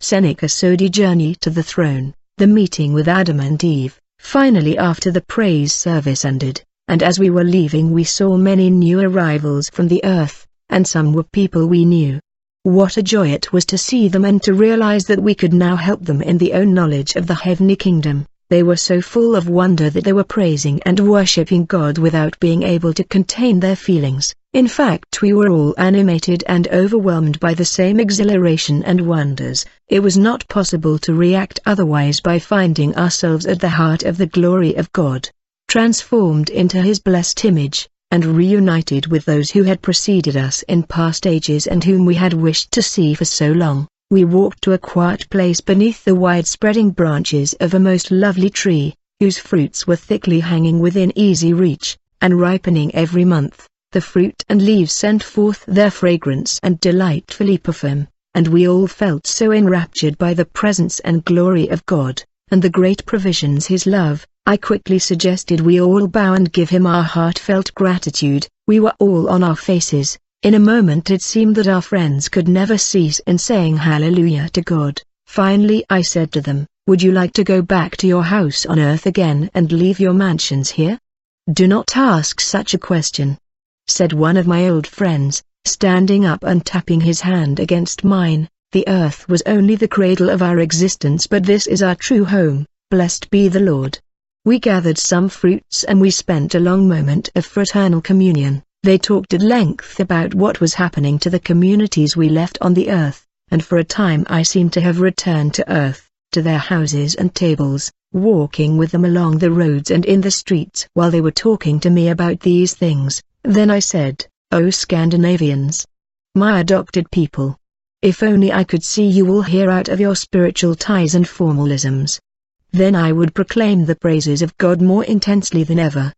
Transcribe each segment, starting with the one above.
Seneca Sodi Journey to the Throne, the meeting with Adam and Eve, finally after the praise service ended, and as we were leaving we saw many new arrivals from the earth, and some were people we knew. What a joy it was to see them and to realize that we could now help them in the own knowledge of the heavenly kingdom. They were so full of wonder that they were praising and worshipping God without being able to contain their feelings. In fact we were all animated and overwhelmed by the same exhilaration and wonders. It was not possible to react otherwise by finding ourselves at the heart of the glory of God, transformed into His blessed image, and reunited with those who had preceded us in past ages and whom we had wished to see for so long. We walked to a quiet place beneath the wide-spreading branches of a most lovely tree, whose fruits were thickly hanging within easy reach, and ripening every month. The fruit and leaves sent forth their fragrance and delightfully perfume, and we all felt so enraptured by the presence and glory of God, and the great provisions His love, I quickly suggested we all bow and give Him our heartfelt gratitude. We were all on our faces. In a moment it seemed that our friends could never cease in saying hallelujah to God. Finally I said to them, would you like to go back to your house on earth again and leave your mansions here? Do not ask such a question said one of my old friends, standing up and tapping his hand against mine. The earth was only the cradle of our existence but this is our true home, blessed be the Lord. We gathered some fruits and we spent a long moment of fraternal communion. They talked at length about what was happening to the communities we left on the earth, and for a time I seemed to have returned to earth, to their houses and tables, walking with them along the roads and in the streets while they were talking to me about these things. Then I said, O Scandinavians! My adopted people! If only I could see you all here out of your spiritual ties and formalisms. Then I would proclaim the praises of God more intensely than ever.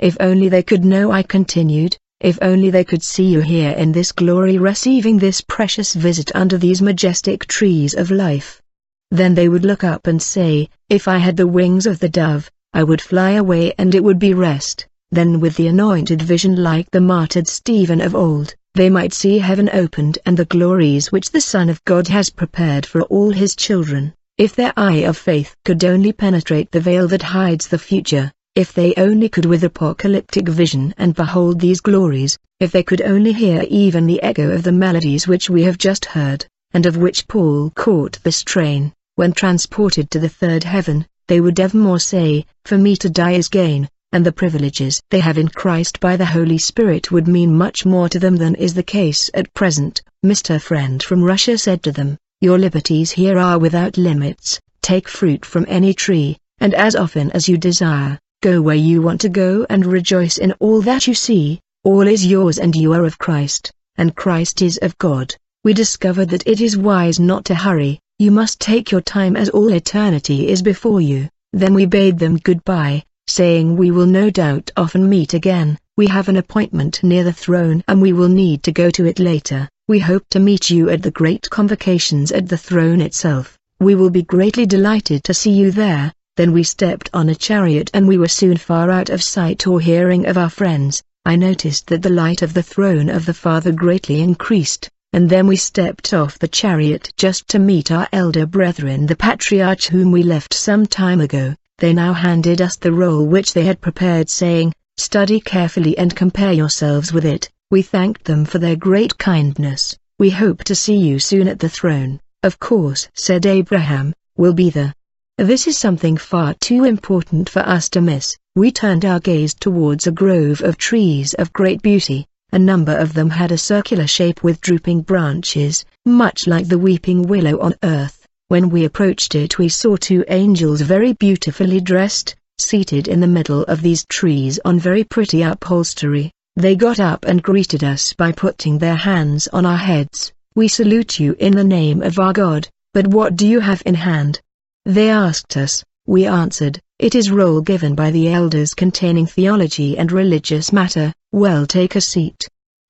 If only they could know I continued, if only they could see you here in this glory receiving this precious visit under these majestic trees of life. Then they would look up and say, if I had the wings of the dove, I would fly away and it would be rest. Then with the anointed vision like the martyred Stephen of old, they might see heaven opened and the glories which the Son of God has prepared for all his children. If their eye of faith could only penetrate the veil that hides the future, if they only could with apocalyptic vision and behold these glories, if they could only hear even the echo of the melodies which we have just heard, and of which Paul caught the strain, when transported to the third heaven, they would evermore say, For me to die is gain, and the privileges they have in Christ by the Holy Spirit would mean much more to them than is the case at present. Mr. Friend from Russia said to them, Your liberties here are without limits, take fruit from any tree, and as often as you desire, go where you want to go and rejoice in all that you see, all is yours and you are of Christ, and Christ is of God. We discovered that it is wise not to hurry, you must take your time as all eternity is before you. Then we bade them goodbye, saying we will no doubt often meet again, we have an appointment near the throne and we will need to go to it later. We hope to meet you at the great convocations at the throne itself. We will be greatly delighted to see you there. Then we stepped on a chariot and we were soon far out of sight or hearing of our friends. I noticed that the light of the throne of the Father greatly increased, and then we stepped off the chariot just to meet our elder brethren the patriarch whom we left some time ago. They now handed us the roll which they had prepared saying, Study carefully and compare yourselves with it. We thanked them for their great kindness. We hope to see you soon at the throne. Of course, said Abraham, we'll be there. This is something far too important for us to miss. We turned our gaze towards a grove of trees of great beauty. A number of them had a circular shape with drooping branches, much like the weeping willow on earth. When we approached it we saw two angels very beautifully dressed, seated in the middle of these trees on very pretty upholstery. They got up and greeted us by putting their hands on our heads. We salute you in the name of our God, but what do you have in hand? They asked us, we answered, it is roll given by the elders containing theology and religious matter, well take a seat.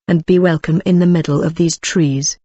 And be welcome in the middle of these trees.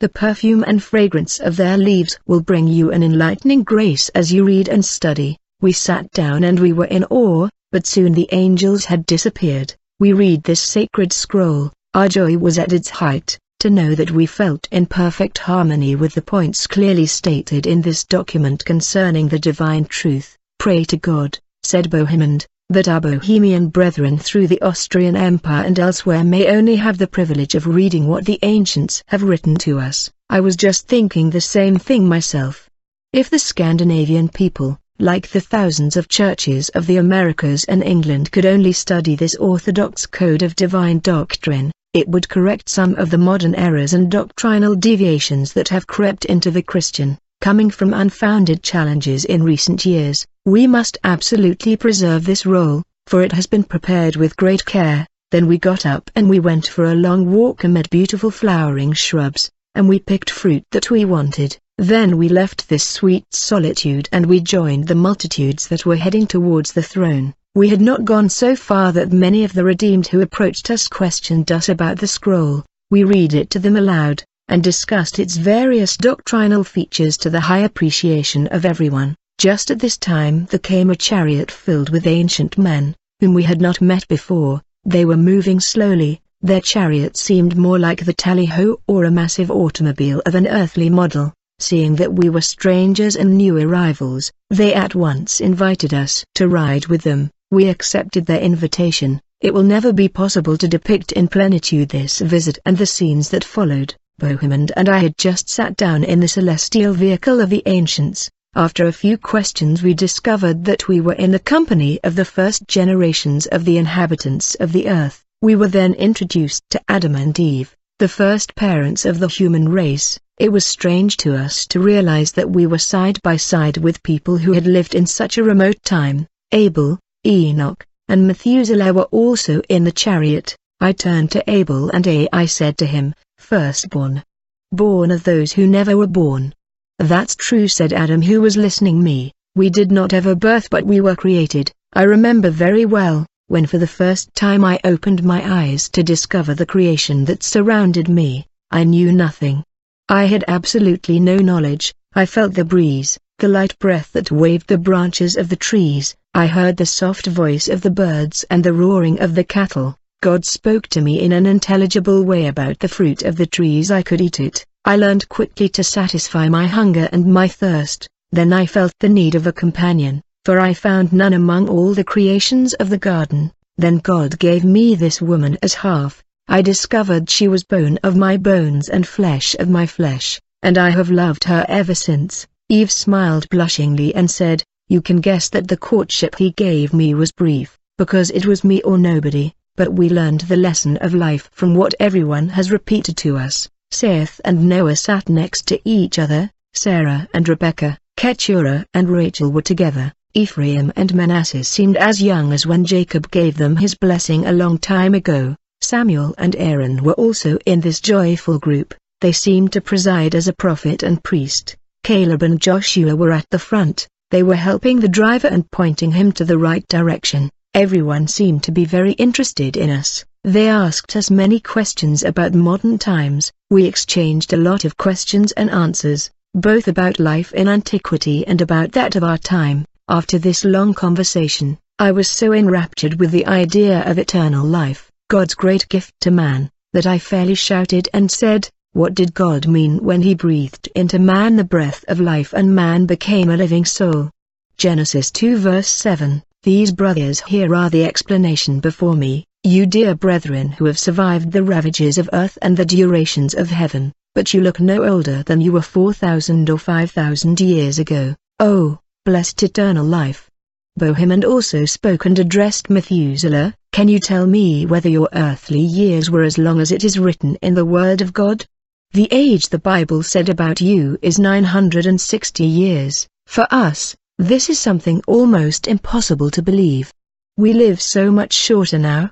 The perfume and fragrance of their leaves will bring you an enlightening grace as you read and study. We sat down and we were in awe, but soon the angels had disappeared. We read this sacred scroll, our joy was at its height, to know that we felt in perfect harmony with the points clearly stated in this document concerning the divine truth. Pray to God, said Bohemond, that our Bohemian brethren through the Austrian Empire and elsewhere may only have the privilege of reading what the ancients have written to us. I was just thinking the same thing myself. If the Scandinavian people, like the thousands of churches of the Americas and England could only study this orthodox code of divine doctrine, it would correct some of the modern errors and doctrinal deviations that have crept into the Christian, coming from unfounded challenges in recent years. We must absolutely preserve this roll, for it has been prepared with great care. Then we got up and we went for a long walk amid beautiful flowering shrubs, and we picked fruit that we wanted. Then we left this sweet solitude and we joined the multitudes that were heading towards the throne. We had not gone so far that many of the redeemed who approached us questioned us about the scroll. We read it to them aloud, and discussed its various doctrinal features to the high appreciation of everyone. Just at this time there came a chariot filled with ancient men, whom we had not met before. They were moving slowly, their chariot seemed more like the tally-ho or a massive automobile of an earthly model. Seeing that we were strangers and new arrivals, they at once invited us to ride with them. We accepted their invitation. It will never be possible to depict in plenitude this visit and the scenes that followed. Bohemond and I had just sat down in the celestial vehicle of the ancients. After a few questions we discovered that we were in the company of the first generations of the inhabitants of the earth. We were then introduced to Adam and Eve, the first parents of the human race. It was strange to us to realize that we were side by side with people who had lived in such a remote time. Abel, Enoch, and Methuselah were also in the chariot. I turned to Abel and I said to him, Firstborn. Born of those who never were born. That's true said Adam who was listening me. We did not ever birth but we were created. I remember very well, when for the first time I opened my eyes to discover the creation that surrounded me, I knew nothing. I had absolutely no knowledge, I felt the breeze, the light breath that waved the branches of the trees, I heard the soft voice of the birds and the roaring of the cattle. God spoke to me in an intelligible way about the fruit of the trees I could eat it. I learned quickly to satisfy my hunger and my thirst, then I felt the need of a companion, for I found none among all the creations of the garden. Then God gave me this woman as half, I discovered she was bone of my bones and flesh of my flesh, and I have loved her ever since. Eve smiled blushingly and said, You can guess that the courtship he gave me was brief, because it was me or nobody, but we learned the lesson of life from what everyone has repeated to us. Seth and Noah sat next to each other, Sarah and Rebecca, Keturah and Rachel were together. Ephraim and Manasseh seemed as young as when Jacob gave them his blessing a long time ago. Samuel and Aaron were also in this joyful group, they seemed to preside as a prophet and priest. Caleb and Joshua were at the front, they were helping the driver and pointing him to the right direction. Everyone seemed to be very interested in us. They asked us many questions about modern times. We exchanged a lot of questions and answers, both about life in antiquity and about that of our time. After this long conversation, I was so enraptured with the idea of eternal life God's great gift to man, that I fairly shouted and said, what did God mean when he breathed into man the breath of life and man became a living soul? Genesis 2 verse 7 These brothers here are the explanation before me, you dear brethren who have survived the ravages of earth and the durations of heaven, but you look no older than you were 4,000 or 5,000 years ago. Oh, blessed eternal life! Bohemond also spoke and addressed Methuselah, Can you tell me whether your earthly years were as long as it is written in the Word of God? The age the Bible said about you is 960 years. For us, this is something almost impossible to believe. We live so much shorter now.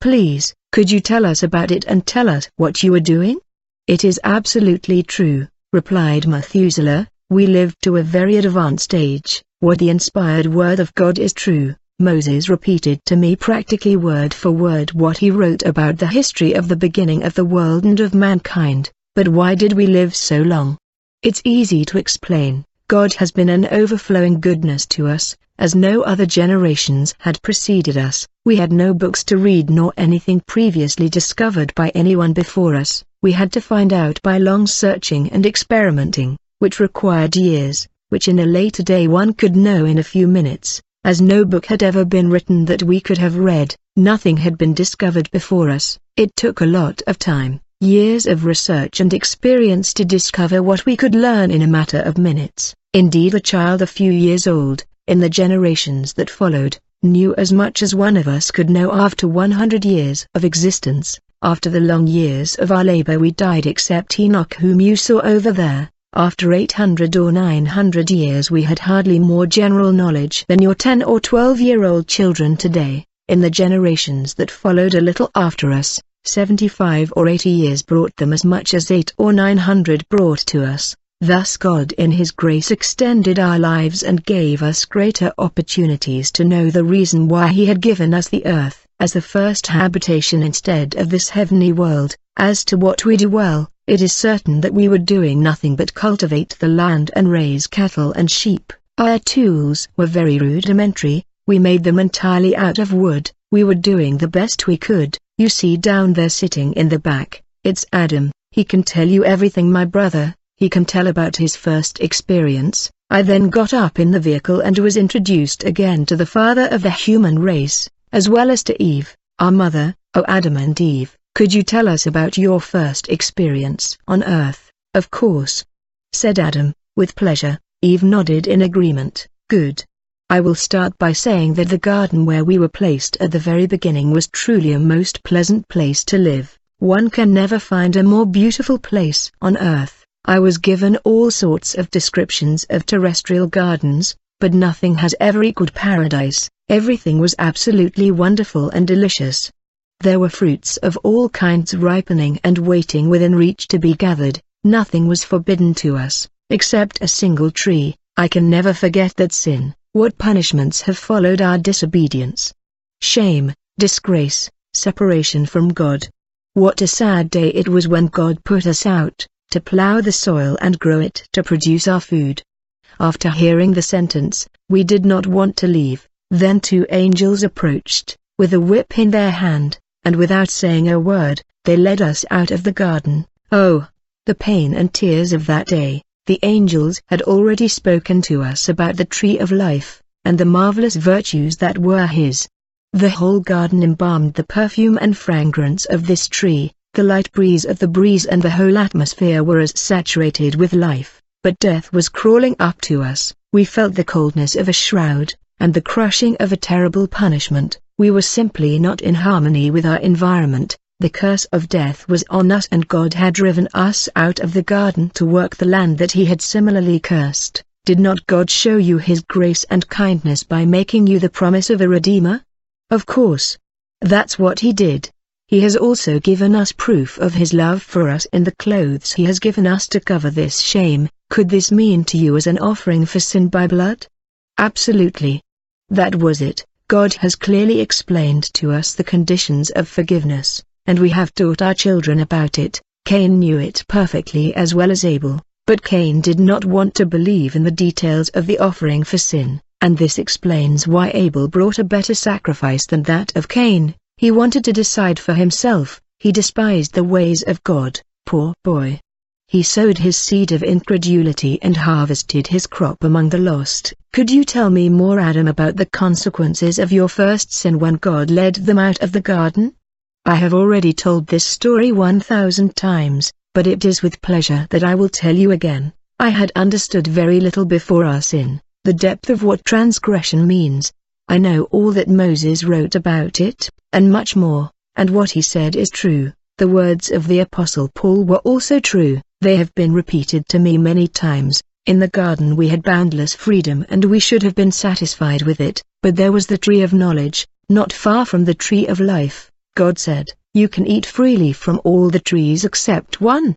Please, could you tell us about it and tell us what you are doing? It is absolutely true, replied Methuselah, we live to a very advanced age. What the inspired word of God is true, Moses repeated to me practically word for word what he wrote about the history of the beginning of the world and of mankind. But why did we live so long? It's easy to explain. God has been an overflowing goodness to us, as no other generations had preceded us, we had no books to read nor anything previously discovered by anyone before us, we had to find out by long searching and experimenting, which required years, which in a later day one could know in a few minutes, as no book had ever been written that we could have read, nothing had been discovered before us, it took a lot of time, years of research and experience to discover what we could learn in a matter of minutes. Indeed a child a few years old, in the generations that followed, knew as much as one of us could know after 100 years of existence. After the long years of our labor we died except Enoch whom you saw over there. After 800 or 900 years we had hardly more general knowledge than your 10 or 12 year old children today. In the generations that followed a little after us, 75 or 80 years brought them as much as 8 or 900 brought to us. Thus God in His grace extended our lives and gave us greater opportunities to know the reason why He had given us the earth as the first habitation instead of this heavenly world. As to what we do well, it is certain that we were doing nothing but cultivate the land and raise cattle and sheep. Our tools were very rudimentary, we made them entirely out of wood, we were doing the best we could. You see down there sitting in the back, it's Adam, he can tell you everything my brother, he can tell about his first experience. I then got up in the vehicle and was introduced again to the father of the human race, as well as to Eve, our mother, oh Adam and Eve. Could you tell us about your first experience on earth? Of course. Said Adam, with pleasure. Eve nodded in agreement. Good. I will start by saying that the garden where we were placed at the very beginning was truly a most pleasant place to live. One can never find a more beautiful place on earth. I was given all sorts of descriptions of terrestrial gardens, but nothing has ever equaled paradise. Everything was absolutely wonderful and delicious. There were fruits of all kinds ripening and waiting within reach to be gathered. Nothing was forbidden to us, except a single tree. I can never forget that sin. What punishments have followed our disobedience? Shame, disgrace, separation from God. What a sad day it was when God put us out to plow the soil and grow it to produce our food. After hearing the sentence, we did not want to leave. Then two angels approached, with a whip in their hand, and without saying a word, they led us out of the garden. Oh, the pain and tears of that day! The angels had already spoken to us about the tree of life, and the marvelous virtues that were his. The whole garden embalmed the perfume and fragrance of this tree, the light breeze of the breeze and the whole atmosphere were as saturated with life, but death was crawling up to us. We felt the coldness of a shroud, and the crushing of a terrible punishment. We were simply not in harmony with our environment. The curse of death was on us and God had driven us out of the garden to work the land that he had similarly cursed. Did not God show you his grace and kindness by making you the promise of a Redeemer? Of course. That's what he did. He has also given us proof of his love for us in the clothes he has given us to cover this shame. Could this mean to you as an offering for sin by blood? Absolutely. That was it. God has clearly explained to us the conditions of forgiveness, and we have taught our children about it. Cain knew it perfectly as well as Abel, but Cain did not want to believe in the details of the offering for sin, and this explains why Abel brought a better sacrifice than that of Cain. He wanted to decide for himself, he despised the ways of God, poor boy. He sowed his seed of incredulity and harvested his crop among the lost. Could you tell me more Adam about the consequences of your first sin when God led them out of the garden? I have already told this story 1,000 times, but it is with pleasure that I will tell you again. I had understood very little before our sin, the depth of what transgression means, I know all that Moses wrote about it, and much more, and what he said is true. The words of the Apostle Paul were also true, they have been repeated to me many times. In the garden we had boundless freedom and we should have been satisfied with it, but there was the tree of knowledge, not far from the tree of life. God said, You can eat freely from all the trees except one.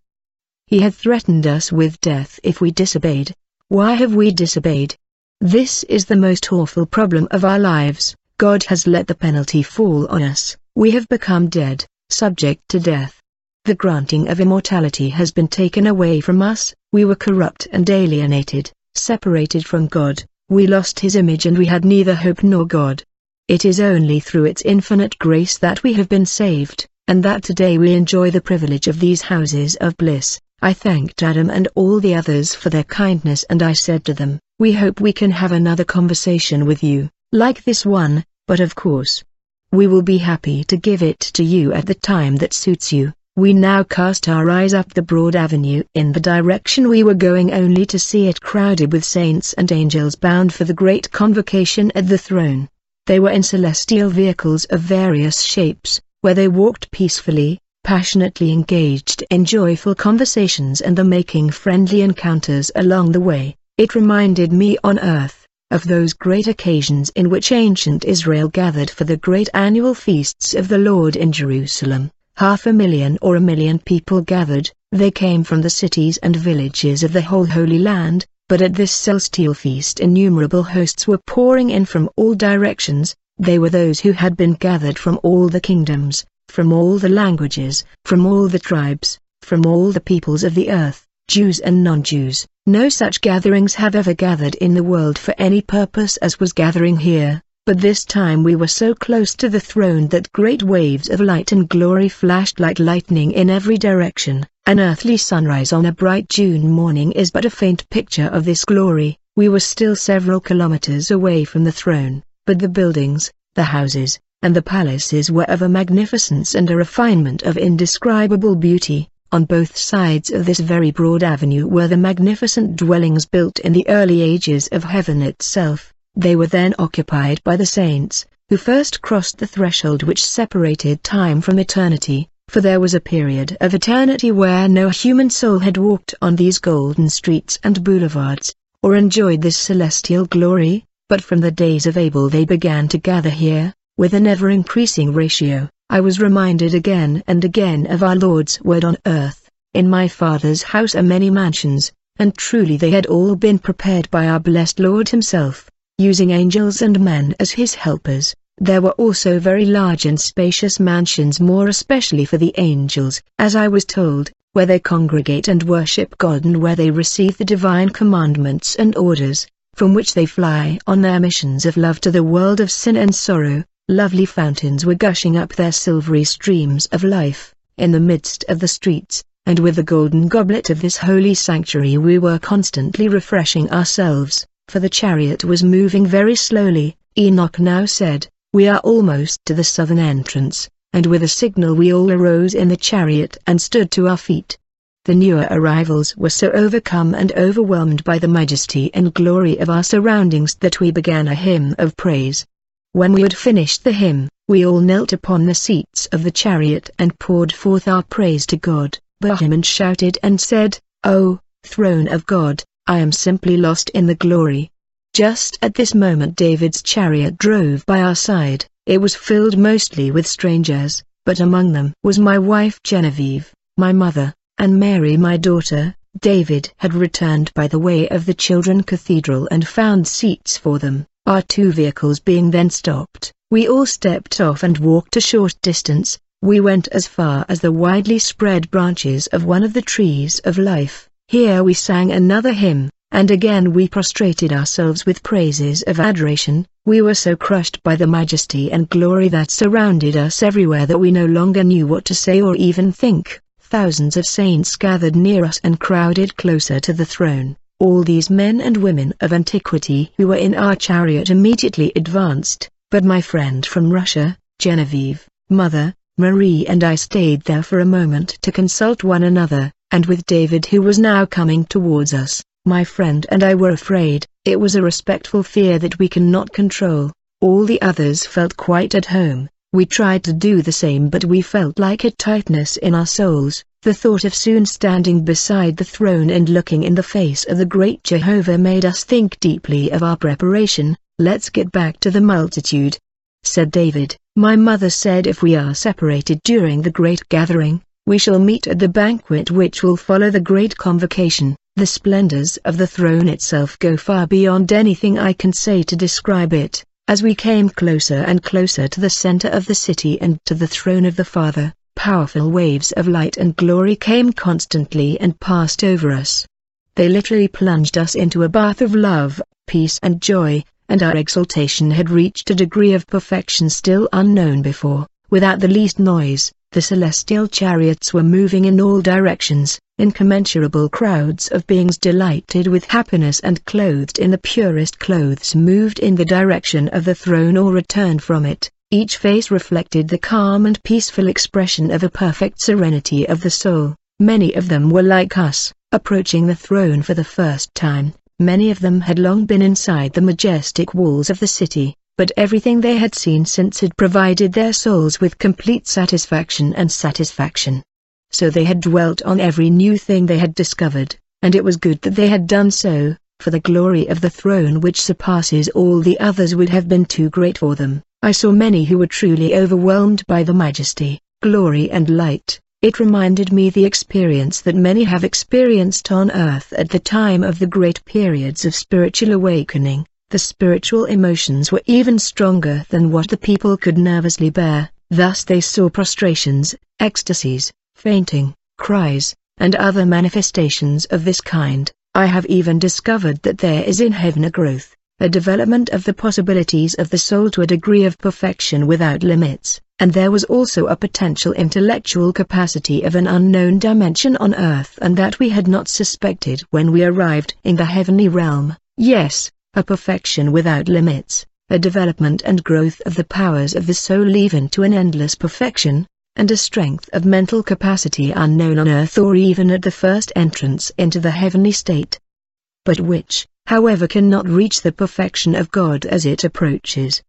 He had threatened us with death if we disobeyed. Why have we disobeyed? This is the most awful problem of our lives. God has let the penalty fall on us. We have become dead, subject to death. The granting of immortality has been taken away from us. We were corrupt and alienated, separated from God. we lost his image and we had neither hope nor God. It is only through its infinite grace that we have been saved, and that today we enjoy the privilege of these houses of bliss. I thanked Adam and all the others for their kindness and I said to them, we hope we can have another conversation with you, like this one, but of course, we will be happy to give it to you at the time that suits you. We now cast our eyes up the broad avenue in the direction we were going only to see it crowded with saints and angels bound for the great convocation at the throne. They were in celestial vehicles of various shapes, where they walked peacefully, passionately engaged in joyful conversations and the making friendly encounters along the way. It reminded me on earth, of those great occasions in which ancient Israel gathered for the great annual feasts of the Lord in Jerusalem half a million or a million people gathered, they came from the cities and villages of the whole Holy Land, but at this celestial feast innumerable hosts were pouring in from all directions, they were those who had been gathered from all the kingdoms, from all the languages, from all the tribes, from all the peoples of the earth, Jews and non-Jews. No such gatherings have ever gathered in the world for any purpose as was gathering here, but this time we were so close to the throne that great waves of light and glory flashed like lightning in every direction. An earthly sunrise on a bright June morning is but a faint picture of this glory. We were still several kilometers away from the throne, but the buildings, the houses, and the palaces were of a magnificence and a refinement of indescribable beauty. On both sides of this very broad avenue were the magnificent dwellings built in the early ages of heaven itself, they were then occupied by the saints, who first crossed the threshold which separated time from eternity, for there was a period of eternity where no human soul had walked on these golden streets and boulevards, or enjoyed this celestial glory, but from the days of Abel they began to gather here, with an ever-increasing ratio. I was reminded again and again of our Lord's word on earth, in my Father's house are many mansions, and truly they had all been prepared by our blessed Lord himself using angels and men as his helpers. There were also very large and spacious mansions more especially for the angels, as I was told, where they congregate and worship God and where they receive the divine commandments and orders, from which they fly on their missions of love to the world of sin and sorrow. Lovely fountains were gushing up their silvery streams of life, in the midst of the streets, and with the golden goblet of this holy sanctuary we were constantly refreshing ourselves for the chariot was moving very slowly. Enoch now said, We are almost to the southern entrance, and with a signal we all arose in the chariot and stood to our feet. The newer arrivals were so overcome and overwhelmed by the majesty and glory of our surroundings that we began a hymn of praise. When we had finished the hymn, we all knelt upon the seats of the chariot and poured forth our praise to God. Bohemond shouted and said, O, throne of God, I am simply lost in the glory. Just at this moment David's chariot drove by our side, it was filled mostly with strangers, but among them was my wife Genevieve, my mother, and Mary my daughter. David had returned by the way of the children cathedral and found seats for them, our two vehicles being then stopped. We all stepped off and walked a short distance, we went as far as the widely spread branches of one of the trees of life. Here we sang another hymn, and again we prostrated ourselves with praises of adoration. We were so crushed by the majesty and glory that surrounded us everywhere that we no longer knew what to say or even think. Thousands of saints gathered near us and crowded closer to the throne. All these men and women of antiquity who were in our chariot immediately advanced, but my friend from Russia, Genevieve, Mother, Marie and I stayed there for a moment to consult one another and with David who was now coming towards us, my friend and I were afraid, it was a respectful fear that we cannot control. All the others felt quite at home, we tried to do the same but we felt like a tightness in our souls. The thought of soon standing beside the throne and looking in the face of the great Jehovah made us think deeply of our preparation. Let's get back to the multitude, said David. My mother said if we are separated during the great gathering, we shall meet at the banquet which will follow the great convocation. The splendors of the throne itself go far beyond anything I can say to describe it. As we came closer and closer to the center of the city and to the throne of the Father, powerful waves of light and glory came constantly and passed over us. They literally plunged us into a bath of love, peace and joy, and our exaltation had reached a degree of perfection still unknown before. Without the least noise, the celestial chariots were moving in all directions, incommensurable crowds of beings delighted with happiness and clothed in the purest clothes moved in the direction of the throne or returned from it. Each face reflected the calm and peaceful expression of a perfect serenity of the soul. Many of them were like us, approaching the throne for the first time. Many of them had long been inside the majestic walls of the city, but everything they had seen since had provided their souls with complete satisfaction and satisfaction. So they had dwelt on every new thing they had discovered, and it was good that they had done so, for the glory of the throne which surpasses all the others would have been too great for them. I saw many who were truly overwhelmed by the majesty, glory and light. It reminded me the experience that many have experienced on earth at the time of the great periods of spiritual awakening, the spiritual emotions were even stronger than what the people could nervously bear, thus they saw prostrations, ecstasies, fainting, cries, and other manifestations of this kind. I have even discovered that there is in heaven a growth, a development of the possibilities of the soul to a degree of perfection without limits, and there was also a potential intellectual capacity of an unknown dimension on earth and that we had not suspected when we arrived in the heavenly realm. Yes, a perfection without limits, a development and growth of the powers of the soul even to an endless perfection, and a strength of mental capacity unknown on earth or even at the first entrance into the heavenly state. But which, however cannot reach the perfection of God as it approaches,